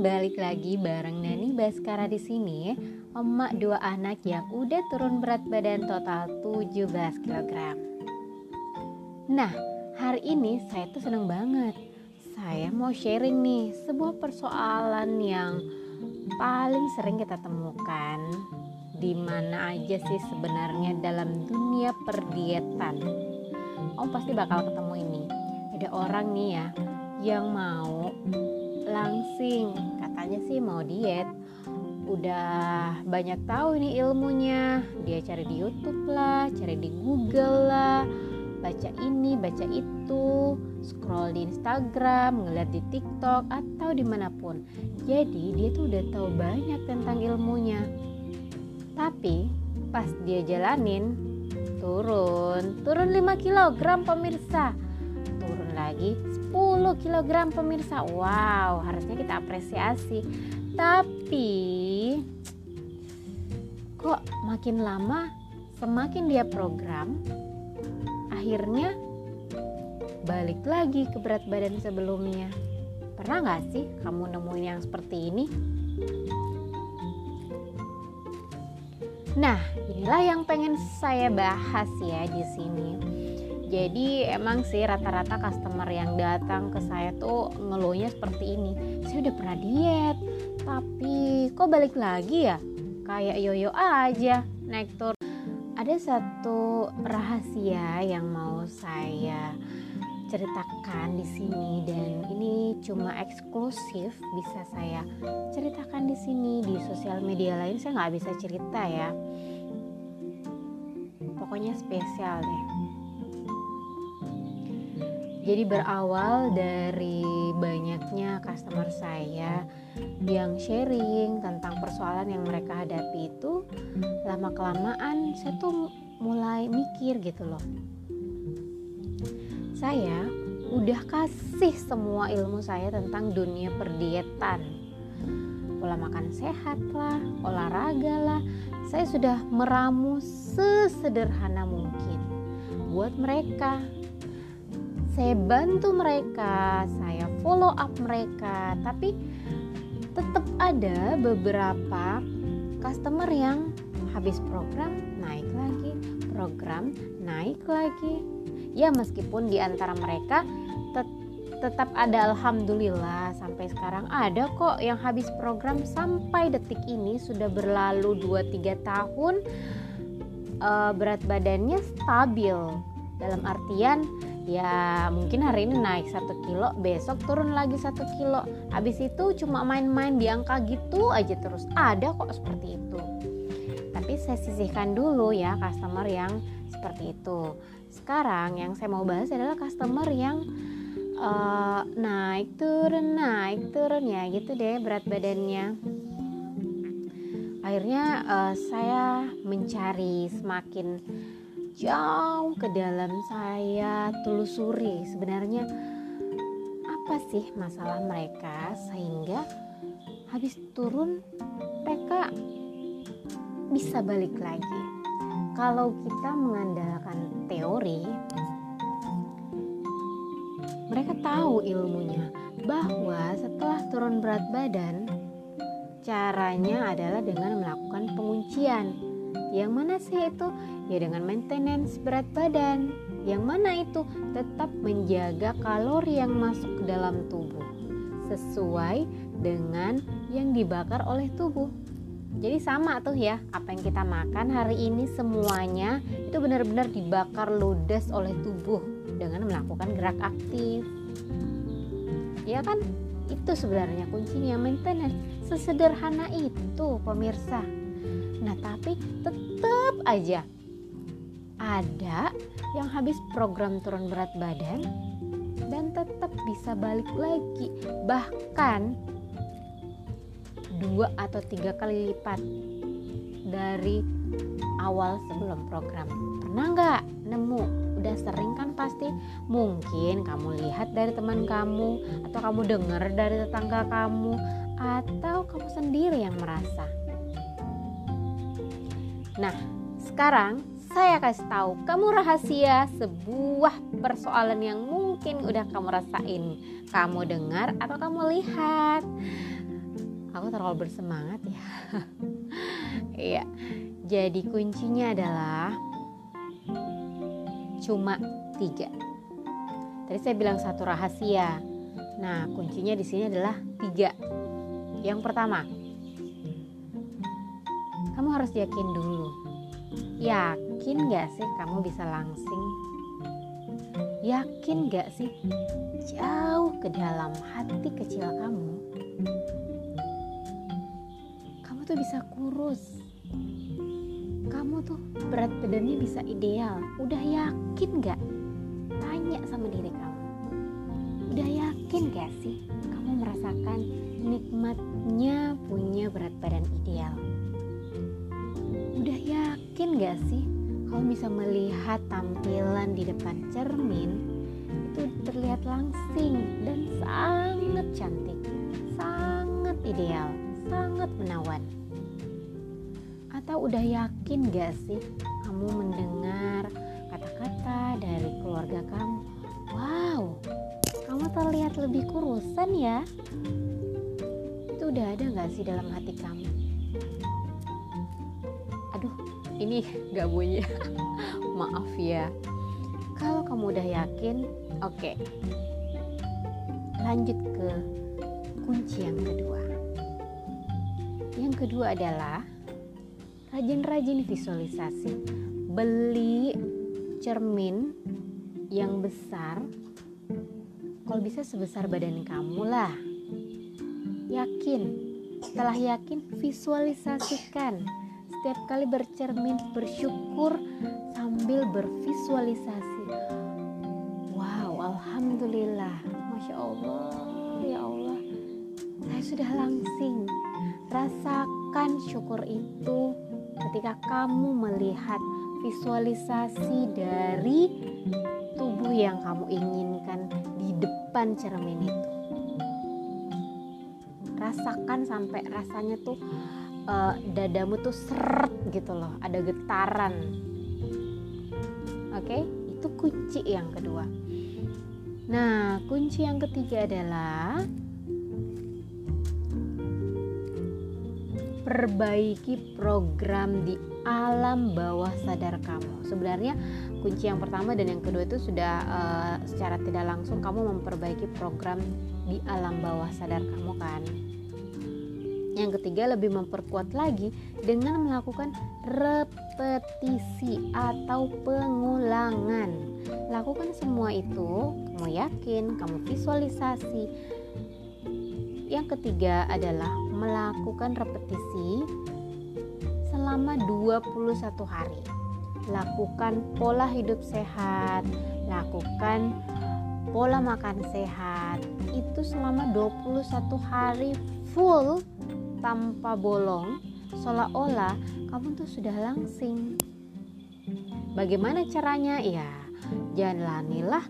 balik lagi bareng Nani Baskara di sini. Emak dua anak yang udah turun berat badan total 17 kg. Nah, hari ini saya tuh seneng banget. Saya mau sharing nih sebuah persoalan yang paling sering kita temukan di mana aja sih sebenarnya dalam dunia perdietan. Om pasti bakal ketemu ini. Ada orang nih ya yang mau langsing. Katanya sih mau diet. Udah banyak tahu ini ilmunya. Dia cari di YouTube lah cari di Google lah. Baca ini baca itu. Scroll di Instagram ngeliat di TikTok atau di mana pun. Jadi dia tuh udah tahu banyak tentang ilmunya. Tapi pas dia jalanin turun. Turun 5 kg pemirsa. Turun lagi 10 kg pemirsa. Wow harusnya kita apresiasi. Tapi kok makin lama semakin dia program akhirnya balik lagi ke berat badan sebelumnya. Pernah nggak sih kamu nemuin yang seperti ini? Nah, inilah yang pengen saya bahas ya di sini jadi emang sih rata-rata customer yang datang ke saya tuh ngeluhnya seperti ini. Saya udah pernah diet tapi kok balik lagi ya? Kayak yoyo aja naik turun ada satu rahasia yang mau saya ceritakan di sini dan ini cuma eksklusif bisa saya ceritakan di sini. Di sosial media lain saya nggak bisa cerita ya. Pokoknya spesial deh jadi berawal dari banyaknya customer saya yang sharing tentang persoalan yang mereka hadapi itu lama kelamaan saya tuh mulai mikir gitu loh. Saya udah kasih semua ilmu saya tentang dunia perdietan. Pola makan sehat lah, olahraga lah. Saya sudah meramu sesederhana mungkin buat mereka saya bantu mereka, saya follow up mereka, tapi tetap ada beberapa customer yang habis program naik lagi, program naik lagi. Ya meskipun di antara mereka tet tetap ada alhamdulillah sampai sekarang ada kok yang habis program sampai detik ini sudah berlalu 2-3 tahun uh, berat badannya stabil dalam artian ya mungkin hari ini naik satu kilo besok turun lagi satu kilo. Habis itu cuma main-main di angka gitu aja terus. Ada kok seperti itu. Tapi saya sisihkan dulu ya customer yang seperti itu. Sekarang yang saya mau bahas adalah customer yang uh, naik turun naik turun ya gitu deh berat badannya. Akhirnya uh, saya mencari semakin jauh ke dalam saya telusuri sebenarnya apa sih masalah mereka sehingga habis turun mereka bisa balik lagi. Kalau kita mengandalkan teori, mereka tahu ilmunya bahwa setelah turun berat badan, caranya adalah dengan melakukan penguncian yang mana sih itu? Ya dengan maintenance berat badan. Yang mana itu? Tetap menjaga kalori yang masuk ke dalam tubuh sesuai dengan yang dibakar oleh tubuh. Jadi sama tuh ya, apa yang kita makan hari ini semuanya itu benar-benar dibakar ludes oleh tubuh dengan melakukan gerak aktif. Ya kan? Itu sebenarnya kuncinya maintenance. Sesederhana itu, pemirsa. Nah, tapi tetap aja ada yang habis program turun berat badan dan tetap bisa balik lagi. Bahkan dua atau tiga kali lipat dari awal sebelum program. Pernah nggak nemu? Udah sering kan pasti. Mungkin kamu lihat dari teman kamu atau kamu dengar dari tetangga kamu atau kamu sendiri yang merasa. Nah, sekarang saya kasih tahu kamu rahasia sebuah persoalan yang mungkin udah kamu rasain, kamu dengar atau kamu lihat. aku terlalu bersemangat ya. Iya. Jadi kuncinya adalah cuma tiga. Tadi saya bilang satu rahasia. Nah kuncinya di sini adalah tiga. Yang pertama kamu harus yakin dulu. Yakin gak sih kamu bisa langsing? Yakin gak sih jauh ke dalam hati kecil kamu? Kamu tuh bisa kurus. Kamu tuh berat badannya bisa ideal. Udah yakin gak tanya sama diri kamu. Udah yakin gak sih kamu merasakan nikmatnya punya berat badan ideal udah yakin gak sih kamu bisa melihat tampilan di depan cermin itu terlihat langsing dan sangat cantik sangat ideal sangat menawan atau udah yakin gak sih kamu mendengar kata-kata dari keluarga kamu? Wow, kamu terlihat lebih kurusan ya. Itu udah ada gak sih dalam hati kamu? Ini gak bunyi. Maaf ya. Kalau kamu udah yakin, oke. Okay. Lanjut ke kunci yang kedua. Yang kedua adalah rajin-rajin visualisasi beli cermin yang besar kalau bisa sebesar badan kamu lah yakin setelah yakin visualisasikan setiap kali bercermin bersyukur sambil bervisualisasi. Wow alhamdulillah. Masya allah ya allah. Saya sudah langsing. Rasakan syukur itu ketika kamu melihat visualisasi dari tubuh yang kamu inginkan di depan cermin itu. Rasakan sampai rasanya tuh uh, dadamu tuh seret gitu loh, ada getaran. Oke, okay? itu kunci yang kedua. Nah, kunci yang ketiga adalah perbaiki program di alam bawah sadar kamu. Sebenarnya kunci yang pertama dan yang kedua itu sudah uh, secara tidak langsung kamu memperbaiki program di alam bawah sadar kamu kan. Yang ketiga lebih memperkuat lagi dengan melakukan repetisi atau pengulangan. Lakukan semua itu, kamu yakin, kamu visualisasi. Yang ketiga adalah melakukan repetisi selama 21 hari. Lakukan pola hidup sehat, lakukan pola makan sehat. Itu selama 21 hari full tanpa bolong, seolah-olah kamu tuh sudah langsing. Bagaimana caranya? Ya, jalanilah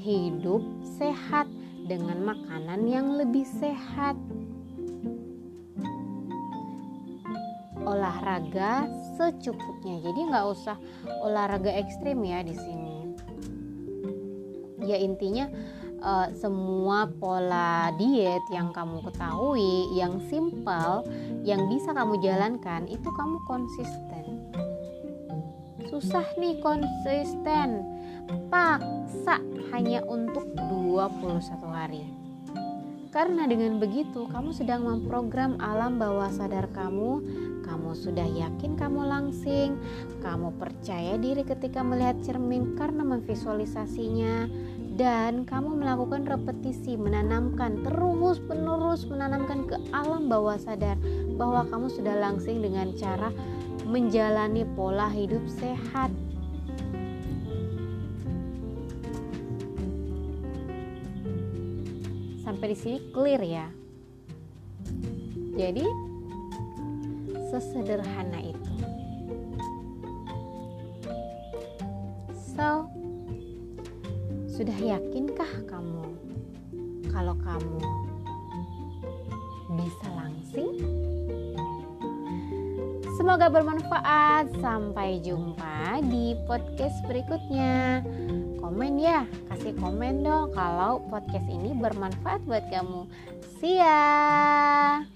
hidup sehat dengan makanan yang lebih sehat olahraga secukupnya jadi nggak usah olahraga ekstrim ya di sini ya intinya uh, semua pola diet yang kamu ketahui yang simpel yang bisa kamu jalankan itu kamu konsisten. Susah nih konsisten. Paksa hanya untuk 21 hari. Karena dengan begitu kamu sedang memprogram alam bawah sadar kamu. Kamu sudah yakin kamu langsing, kamu percaya diri ketika melihat cermin karena memvisualisasinya, dan kamu melakukan repetisi, menanamkan terus penerus menanamkan ke alam bawah sadar bahwa kamu sudah langsing dengan cara menjalani pola hidup sehat sampai di sini clear ya. Jadi sesederhana itu. So, sudah yakinkah kamu kalau kamu bisa langsing? Semoga bermanfaat. Sampai jumpa di podcast berikutnya komen ya kasih komen dong kalau podcast ini bermanfaat buat kamu see ya